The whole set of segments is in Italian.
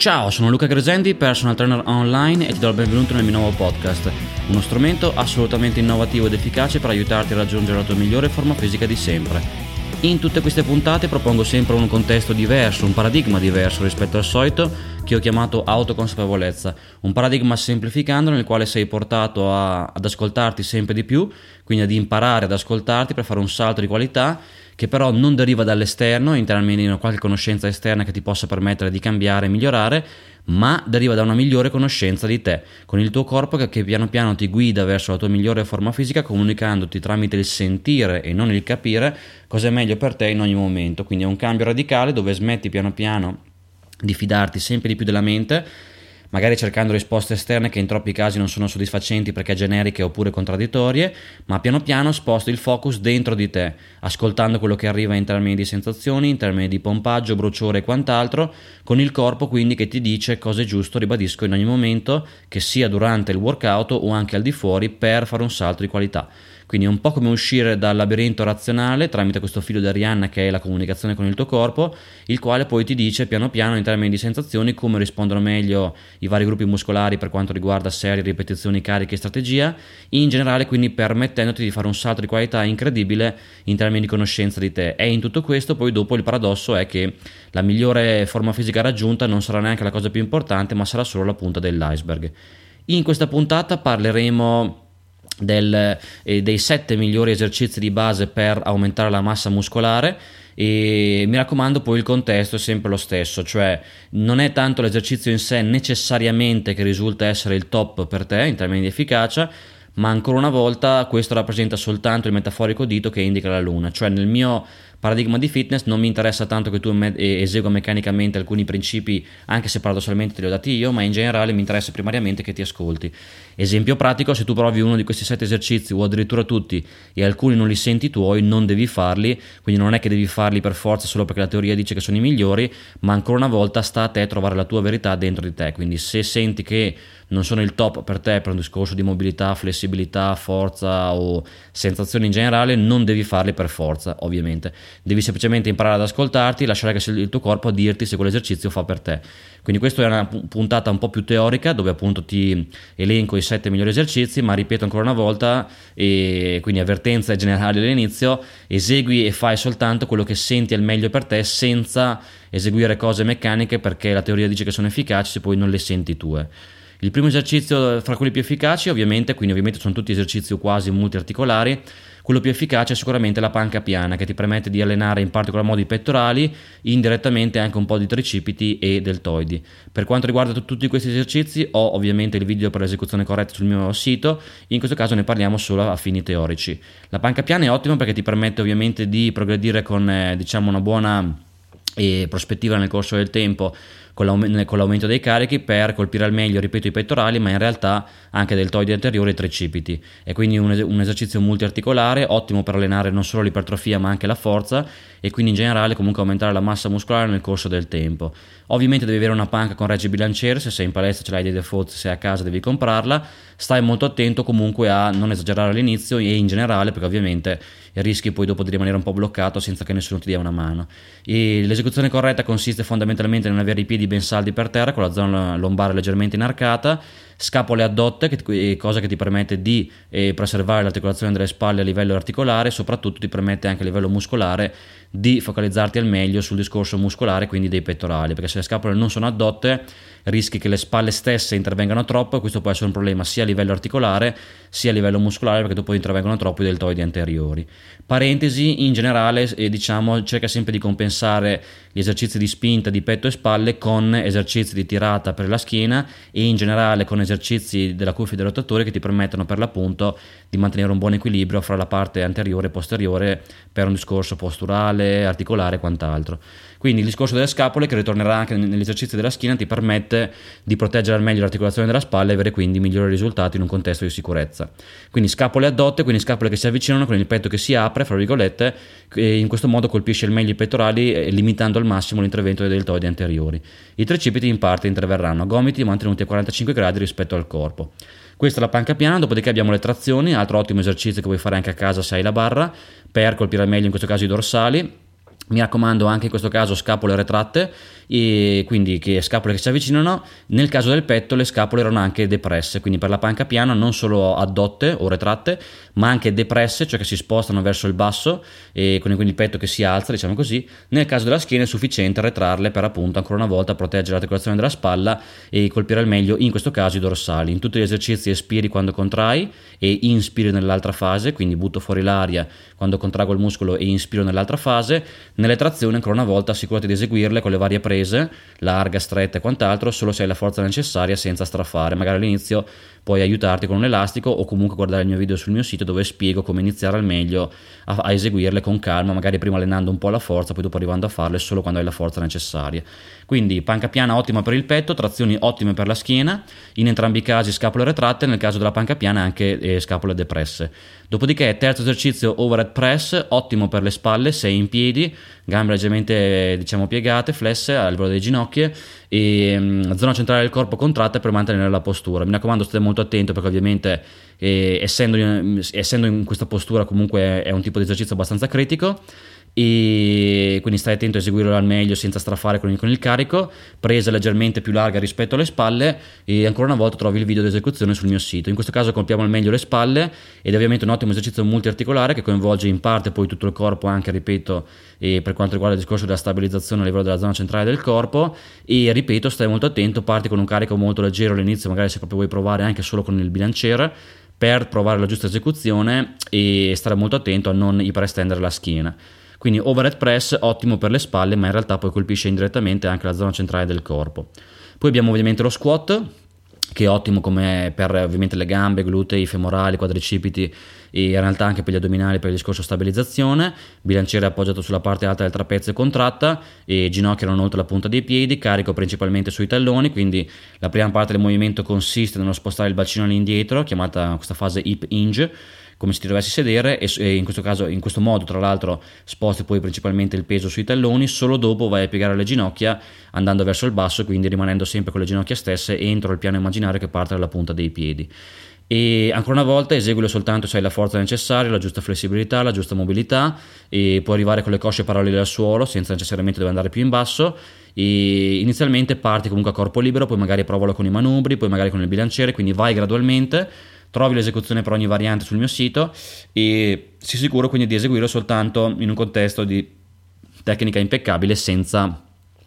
Ciao, sono Luca Gresendi, personal trainer online e ti do il benvenuto nel mio nuovo podcast, uno strumento assolutamente innovativo ed efficace per aiutarti a raggiungere la tua migliore forma fisica di sempre. In tutte queste puntate propongo sempre un contesto diverso, un paradigma diverso rispetto al solito che ho chiamato autoconsapevolezza, un paradigma semplificando nel quale sei portato a, ad ascoltarti sempre di più, quindi ad imparare ad ascoltarti per fare un salto di qualità che però non deriva dall'esterno in termini di qualche conoscenza esterna che ti possa permettere di cambiare e migliorare, ma deriva da una migliore conoscenza di te, con il tuo corpo che, che piano piano ti guida verso la tua migliore forma fisica, comunicandoti tramite il sentire e non il capire cosa è meglio per te in ogni momento. Quindi è un cambio radicale dove smetti piano piano di fidarti sempre di più della mente magari cercando risposte esterne che in troppi casi non sono soddisfacenti perché generiche oppure contraddittorie, ma piano piano sposti il focus dentro di te, ascoltando quello che arriva in termini di sensazioni, in termini di pompaggio, bruciore e quant'altro, con il corpo quindi che ti dice cosa è giusto, ribadisco, in ogni momento, che sia durante il workout o anche al di fuori, per fare un salto di qualità. Quindi è un po' come uscire dal labirinto razionale tramite questo filo di Arianna che è la comunicazione con il tuo corpo, il quale poi ti dice piano piano in termini di sensazioni come rispondono meglio i vari gruppi muscolari per quanto riguarda serie, ripetizioni, cariche e strategia, in generale quindi permettendoti di fare un salto di qualità incredibile in termini di conoscenza di te. E in tutto questo poi dopo il paradosso è che la migliore forma fisica raggiunta non sarà neanche la cosa più importante, ma sarà solo la punta dell'iceberg. In questa puntata parleremo del, eh, dei sette migliori esercizi di base per aumentare la massa muscolare. E mi raccomando poi il contesto è sempre lo stesso, cioè non è tanto l'esercizio in sé necessariamente che risulta essere il top per te in termini di efficacia, ma ancora una volta questo rappresenta soltanto il metaforico dito che indica la luna, cioè nel mio paradigma di fitness non mi interessa tanto che tu esegua meccanicamente alcuni principi, anche se paradossalmente te li ho dati io, ma in generale mi interessa primariamente che ti ascolti. Esempio pratico, se tu provi uno di questi sette esercizi o addirittura tutti e alcuni non li senti tuoi, non devi farli, quindi non è che devi farli per forza solo perché la teoria dice che sono i migliori, ma ancora una volta sta a te trovare la tua verità dentro di te, quindi se senti che non sono il top per te per un discorso di mobilità, flessibilità, forza o sensazioni in generale, non devi farli per forza, ovviamente. Devi semplicemente imparare ad ascoltarti, lasciare che il tuo corpo a dirti se quell'esercizio fa per te. Quindi questa è una puntata un po' più teorica dove appunto ti elenco i sette migliori esercizi, ma ripeto ancora una volta, e quindi avvertenza generale all'inizio, esegui e fai soltanto quello che senti è il meglio per te senza eseguire cose meccaniche perché la teoria dice che sono efficaci se poi non le senti tue. Il primo esercizio fra quelli più efficaci, ovviamente, quindi ovviamente sono tutti esercizi quasi multiarticolari, quello più efficace è sicuramente la panca piana che ti permette di allenare in particolar modo i pettorali, indirettamente anche un po' di tricipiti e deltoidi. Per quanto riguarda t- tutti questi esercizi ho ovviamente il video per l'esecuzione corretta sul mio sito, in questo caso ne parliamo solo a fini teorici. La panca piana è ottima perché ti permette ovviamente di progredire con eh, diciamo una buona eh, prospettiva nel corso del tempo con, l'aum- con l'aumento dei carichi per colpire al meglio, ripeto, i pettorali, ma in realtà anche deltoidi anteriori e tricipiti. È quindi un, es- un esercizio multiarticolare, ottimo per allenare non solo l'ipertrofia ma anche la forza e quindi in generale comunque aumentare la massa muscolare nel corso del tempo. Ovviamente devi avere una panca con regge bilanciere, se sei in palestra ce l'hai dei default, se sei a casa devi comprarla. Stai molto attento comunque a non esagerare all'inizio e in generale perché ovviamente rischi poi dopo di rimanere un po' bloccato senza che nessuno ti dia una mano. E l'esecuzione corretta consiste fondamentalmente in avere i piedi ben saldi per terra con la zona lombare leggermente inarcata scapole addotte, cosa che ti permette di eh, preservare l'articolazione delle spalle a livello articolare e soprattutto ti permette anche a livello muscolare di focalizzarti al meglio sul discorso muscolare, quindi dei pettorali, perché se le scapole non sono addotte rischi che le spalle stesse intervengano troppo e questo può essere un problema sia a livello articolare sia a livello muscolare perché dopo intervengono troppo i deltoidi anteriori. Parentesi, in generale eh, diciamo cerca sempre di compensare gli esercizi di spinta di petto e spalle con esercizi di tirata per la schiena e in generale con esercizi della cuffia del rotatore che ti permettono per l'appunto di mantenere un buon equilibrio fra la parte anteriore e posteriore per un discorso posturale, articolare e quant'altro. Quindi il discorso delle scapole che ritornerà anche negli esercizi della schiena ti permette di proteggere al meglio l'articolazione della spalla e avere quindi migliori risultati in un contesto di sicurezza. Quindi scapole addotte, quindi scapole che si avvicinano con il petto che si apre, fra virgolette, e in questo modo colpisce il meglio i pettorali eh, limitando al massimo l'intervento dei deltoidi anteriori. I tricipiti in parte interverranno a gomiti mantenuti a 45 gradi rispetto al corpo. Questa è la panca piana, dopodiché abbiamo le trazioni, altro ottimo esercizio che puoi fare anche a casa se hai la barra, per colpire al meglio in questo caso i dorsali mi raccomando anche in questo caso scapole retratte e quindi che scapole che si avvicinano. Nel caso del petto le scapole erano anche depresse quindi per la panca piana non solo addotte o retratte ma anche depresse cioè che si spostano verso il basso e quindi il petto che si alza diciamo così. Nel caso della schiena è sufficiente retrarle per appunto ancora una volta proteggere l'articolazione della spalla e colpire al meglio in questo caso i dorsali. In tutti gli esercizi espiri quando contrai e inspiri nell'altra fase quindi butto fuori l'aria quando contraggo il muscolo e inspiro nell'altra fase nelle trazioni ancora una volta assicurati di eseguirle con le varie prese, larga, stretta e quant'altro, solo se hai la forza necessaria senza strafare. Magari all'inizio puoi aiutarti con un elastico o comunque guardare il mio video sul mio sito dove spiego come iniziare al meglio a, a eseguirle con calma, magari prima allenando un po' la forza, poi dopo arrivando a farle solo quando hai la forza necessaria. Quindi panca piana ottima per il petto, trazioni ottime per la schiena, in entrambi i casi scapole retratte, nel caso della panca piana anche eh, scapole depresse. Dopodiché terzo esercizio overhead press, ottimo per le spalle, sei in piedi, gambe leggermente diciamo piegate, flesse al livello delle ginocchia e um, zona centrale del corpo contratta per mantenere la postura. Mi raccomando state molto attento perché ovviamente eh, essendo, essendo in questa postura comunque è un tipo di esercizio abbastanza critico. E quindi stai attento a eseguirlo al meglio senza strafare con il, con il, carico, presa leggermente più larga rispetto alle spalle. E ancora una volta trovi il video di esecuzione sul mio sito. In questo caso colpiamo al meglio le spalle. Ed è ovviamente un ottimo esercizio multiarticolare che coinvolge in parte poi tutto il corpo anche, ripeto, per quanto riguarda il discorso della stabilizzazione a livello della zona centrale del corpo. E ripeto, stai molto attento, parti con un carico molto leggero all'inizio, magari se proprio vuoi provare anche solo con il bilanciere per provare la giusta esecuzione e stare molto attento a non iperestendere la schiena. Quindi overhead press ottimo per le spalle, ma in realtà poi colpisce indirettamente anche la zona centrale del corpo. Poi abbiamo ovviamente lo squat, che è ottimo come per ovviamente le gambe, glutei, femorali, quadricipiti e in realtà anche per gli addominali per il discorso stabilizzazione, bilanciere appoggiato sulla parte alta del trapezio contratta e ginocchia non oltre la punta dei piedi, carico principalmente sui talloni, quindi la prima parte del movimento consiste nello spostare il bacino all'indietro, chiamata questa fase hip hinge, come se ti dovessi sedere e, in questo caso in questo modo tra l'altro sposti poi principalmente il peso sui talloni solo dopo vai a piegare le ginocchia andando verso il basso quindi rimanendo sempre con le ginocchia stesse entro il piano immaginario che parte dalla punta dei piedi. E ancora una volta eseguilo soltanto se hai la forza necessaria, la giusta flessibilità, la giusta mobilità e puoi arrivare con le cosce parallele al suolo senza necessariamente dover andare più in basso. E inizialmente parti comunque a corpo libero, poi magari provalo con i manubri, poi magari con il bilanciere, quindi vai gradualmente trovi l'esecuzione per ogni variante sul mio sito e si sicuro quindi di eseguirlo soltanto in un contesto di tecnica impeccabile senza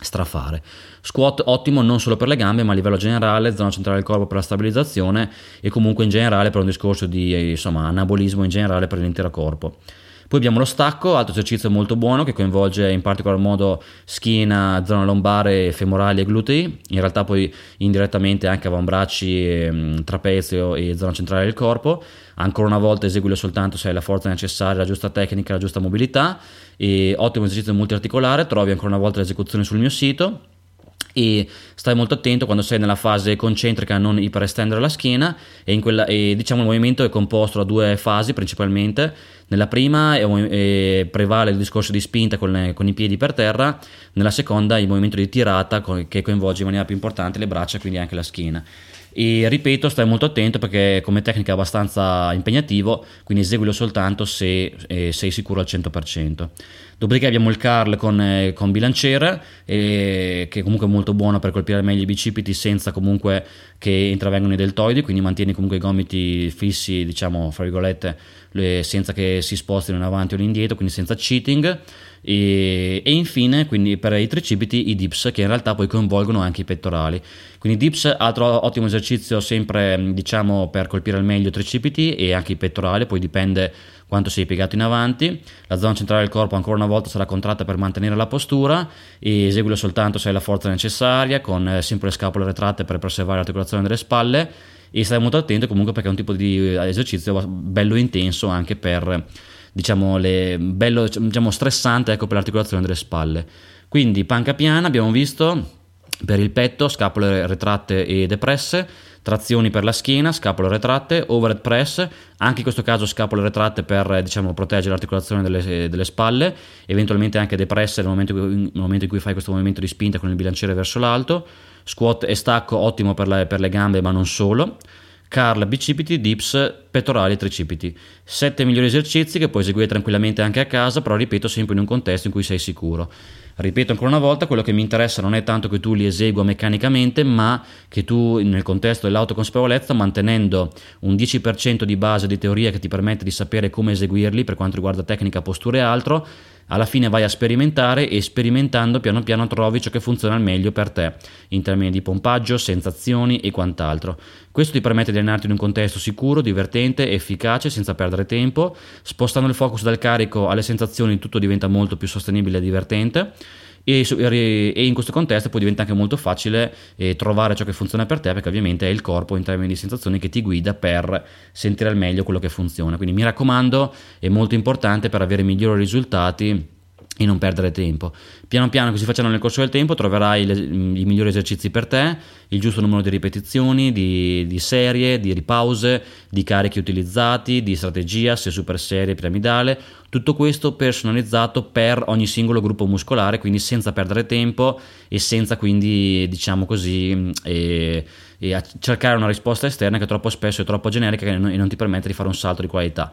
strafare. Squat ottimo non solo per le gambe ma a livello generale, zona centrale del corpo per la stabilizzazione e comunque in generale per un discorso di insomma, anabolismo in generale per l'intero corpo. Poi abbiamo lo stacco, altro esercizio molto buono che coinvolge in particolar modo schiena, zona lombare, femorali e glutei, in realtà poi indirettamente anche avambracci, ehm, trapezio e zona centrale del corpo. Ancora una volta eseguilo soltanto se hai la forza necessaria, la giusta tecnica, la giusta mobilità. E ottimo esercizio multiarticolare, trovi ancora una volta l'esecuzione sul mio sito e stai molto attento quando sei nella fase concentrica a non iperestendere la schiena e, quella, e diciamo il movimento è composto da due fasi principalmente. Nella prima è, è, prevale il discorso di spinta con, le, con, i piedi per terra nella seconda il movimento di tirata che coinvolge in maniera più importante le braccia quindi anche la schiena e ripeto stai molto attento perché come tecnica è abbastanza impegnativo quindi eseguilo soltanto se eh, sei sicuro al 100% dopodiché abbiamo il curl con, eh, con bilanciere eh, che comunque molto buono per colpire meglio i bicipiti senza comunque che intravengono i deltoidi quindi mantieni comunque i gomiti fissi diciamo fra virgolette senza che si spostino in avanti o in indietro quindi senza cheating e, e, infine quindi per i tricipiti i dips che in realtà poi coinvolgono anche i pettorali. Quindi dips altro ottimo esercizio sempre diciamo per colpire al meglio i tricipiti e anche i pettorali poi dipende quanto sei piegato in avanti. La zona centrale del corpo ancora una volta sarà contratta per mantenere la postura e eseguilo soltanto se hai la forza necessaria con eh, sempre le scapole retratte per preservare l'articolazione delle spalle. E stai molto attento comunque perché è un tipo di esercizio bello intenso anche per diciamo, le, bello diciamo, stressante ecco, per l'articolazione delle spalle. Quindi panca piana abbiamo visto per il petto, scapole retratte e depresse, trazioni per la schiena, scapole retratte, overhead press, anche in questo caso scapole retratte per diciamo, proteggere l'articolazione delle, delle, spalle, eventualmente anche depresse nel momento, nel momento, in cui fai questo movimento di spinta con il bilanciere verso l'alto, squat e stacco ottimo per le, per le gambe ma non solo, curl, bicipiti, dips, pettorali e tricipiti. 7 migliori esercizi che puoi eseguire tranquillamente anche a casa, però ripeto sempre in un contesto in cui sei sicuro. Ripeto ancora una volta, quello che mi interessa non è tanto che tu li esegua meccanicamente, ma che tu nel contesto dell'autoconsapevolezza, mantenendo un 10% di base di teoria che ti permette di sapere come eseguirli per quanto riguarda tecnica, postura e altro, alla fine vai a sperimentare e sperimentando piano piano trovi ciò che funziona al meglio per te, in termini di pompaggio, sensazioni e quant'altro. Questo ti permette di allenarti in un contesto sicuro, divertente, efficace, senza perdere tempo, spostando il focus dal carico alle sensazioni tutto diventa molto più sostenibile e divertente. E, in questo contesto poi diventa anche molto facile eh, trovare ciò che funziona per te perché ovviamente è il corpo in termini di sensazioni che ti guida per sentire al meglio quello che funziona. Quindi mi raccomando è molto importante per avere migliori risultati e non perdere tempo. Piano piano si facciano nel corso del tempo troverai le, i migliori esercizi per te, il giusto numero di ripetizioni, di, di, serie, di ripause, di carichi utilizzati, di strategia, se super serie, piramidale, tutto questo personalizzato per ogni singolo gruppo muscolare, quindi senza perdere tempo e senza quindi, diciamo così, eh, eh, cercare una risposta esterna che troppo spesso è troppo generica e non, e non ti permette di fare un salto di qualità.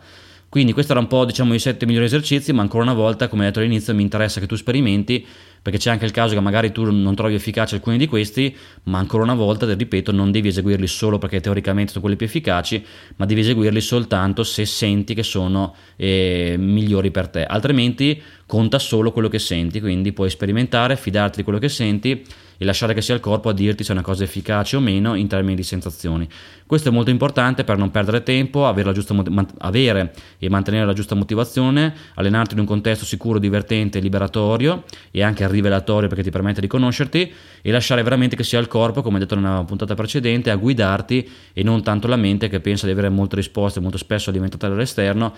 Quindi questo era un po' diciamo i 7 migliori esercizi, ma ancora una volta, come detto all'inizio, mi interessa che tu sperimenti, perché c'è anche il caso che magari tu non trovi efficaci alcuni di questi, ma ancora una volta, ripeto, non devi eseguirli solo perché teoricamente sono quelli più efficaci, ma devi eseguirli soltanto se senti che sono eh, migliori per te, altrimenti conta solo quello che senti, quindi puoi sperimentare, fidarti di quello che senti e lasciare che sia il corpo a dirti se è una cosa efficace o meno in termini di sensazioni. Questo è molto importante per non perdere tempo, avere, giusta, avere e mantenere la giusta motivazione, allenarti in un contesto sicuro, divertente, liberatorio e anche rivelatorio perché ti permette di conoscerti e lasciare veramente che sia il corpo, come detto nella puntata precedente, a guidarti e non tanto la mente che pensa di avere molte risposte, molto spesso alimentate dall'esterno,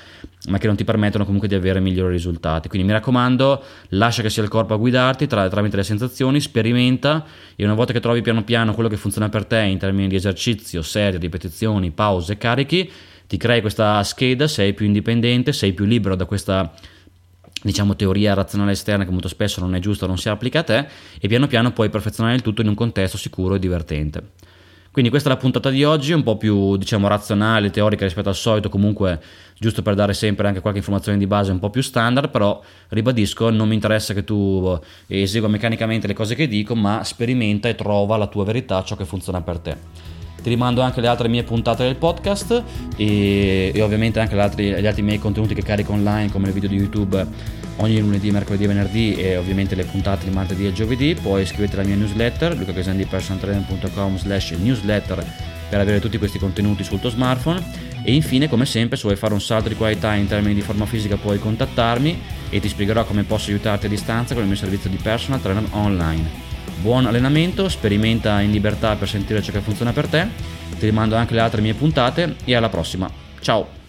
ma che non ti permettono comunque di avere migliori risultati. Quindi mi raccomando, lascia che sia il corpo a guidarti tra, tramite le sensazioni, sperimenta e una volta che trovi piano piano quello che funziona per te in termini di esercizio, serie, ripetizioni, pause, carichi, ti crei questa scheda, sei più indipendente, sei più libero da questa diciamo teoria razionale esterna che molto spesso non è giusta, non si applica a te e piano piano puoi perfezionare il tutto in un contesto sicuro e divertente. Quindi questa è la puntata di oggi, un po' più diciamo razionale, teorica rispetto al solito, comunque giusto per dare sempre anche qualche informazione di base un po' più standard, però ribadisco, non mi interessa che tu eh, esegua meccanicamente le cose che dico, ma sperimenta e trova la tua verità, ciò che funziona per te. Ti rimando anche le altre mie puntate del podcast e, e ovviamente anche altri, gli altri miei contenuti che carico online come le video di YouTube ogni lunedì, mercoledì e venerdì e ovviamente le puntate di martedì e giovedì. Puoi iscriverti alla mia newsletter lucacasandipersonaltrainer.com slash newsletter per avere tutti questi contenuti sul tuo smartphone. E infine, come sempre, se vuoi fare un salto di qualità in termini di forma fisica puoi contattarmi e ti spiegherò come posso aiutarti a distanza con il mio servizio di personal trainer online. Buon allenamento, sperimenta in libertà per sentire ciò che funziona per te. Ti rimando anche le altre mie puntate e alla prossima. Ciao!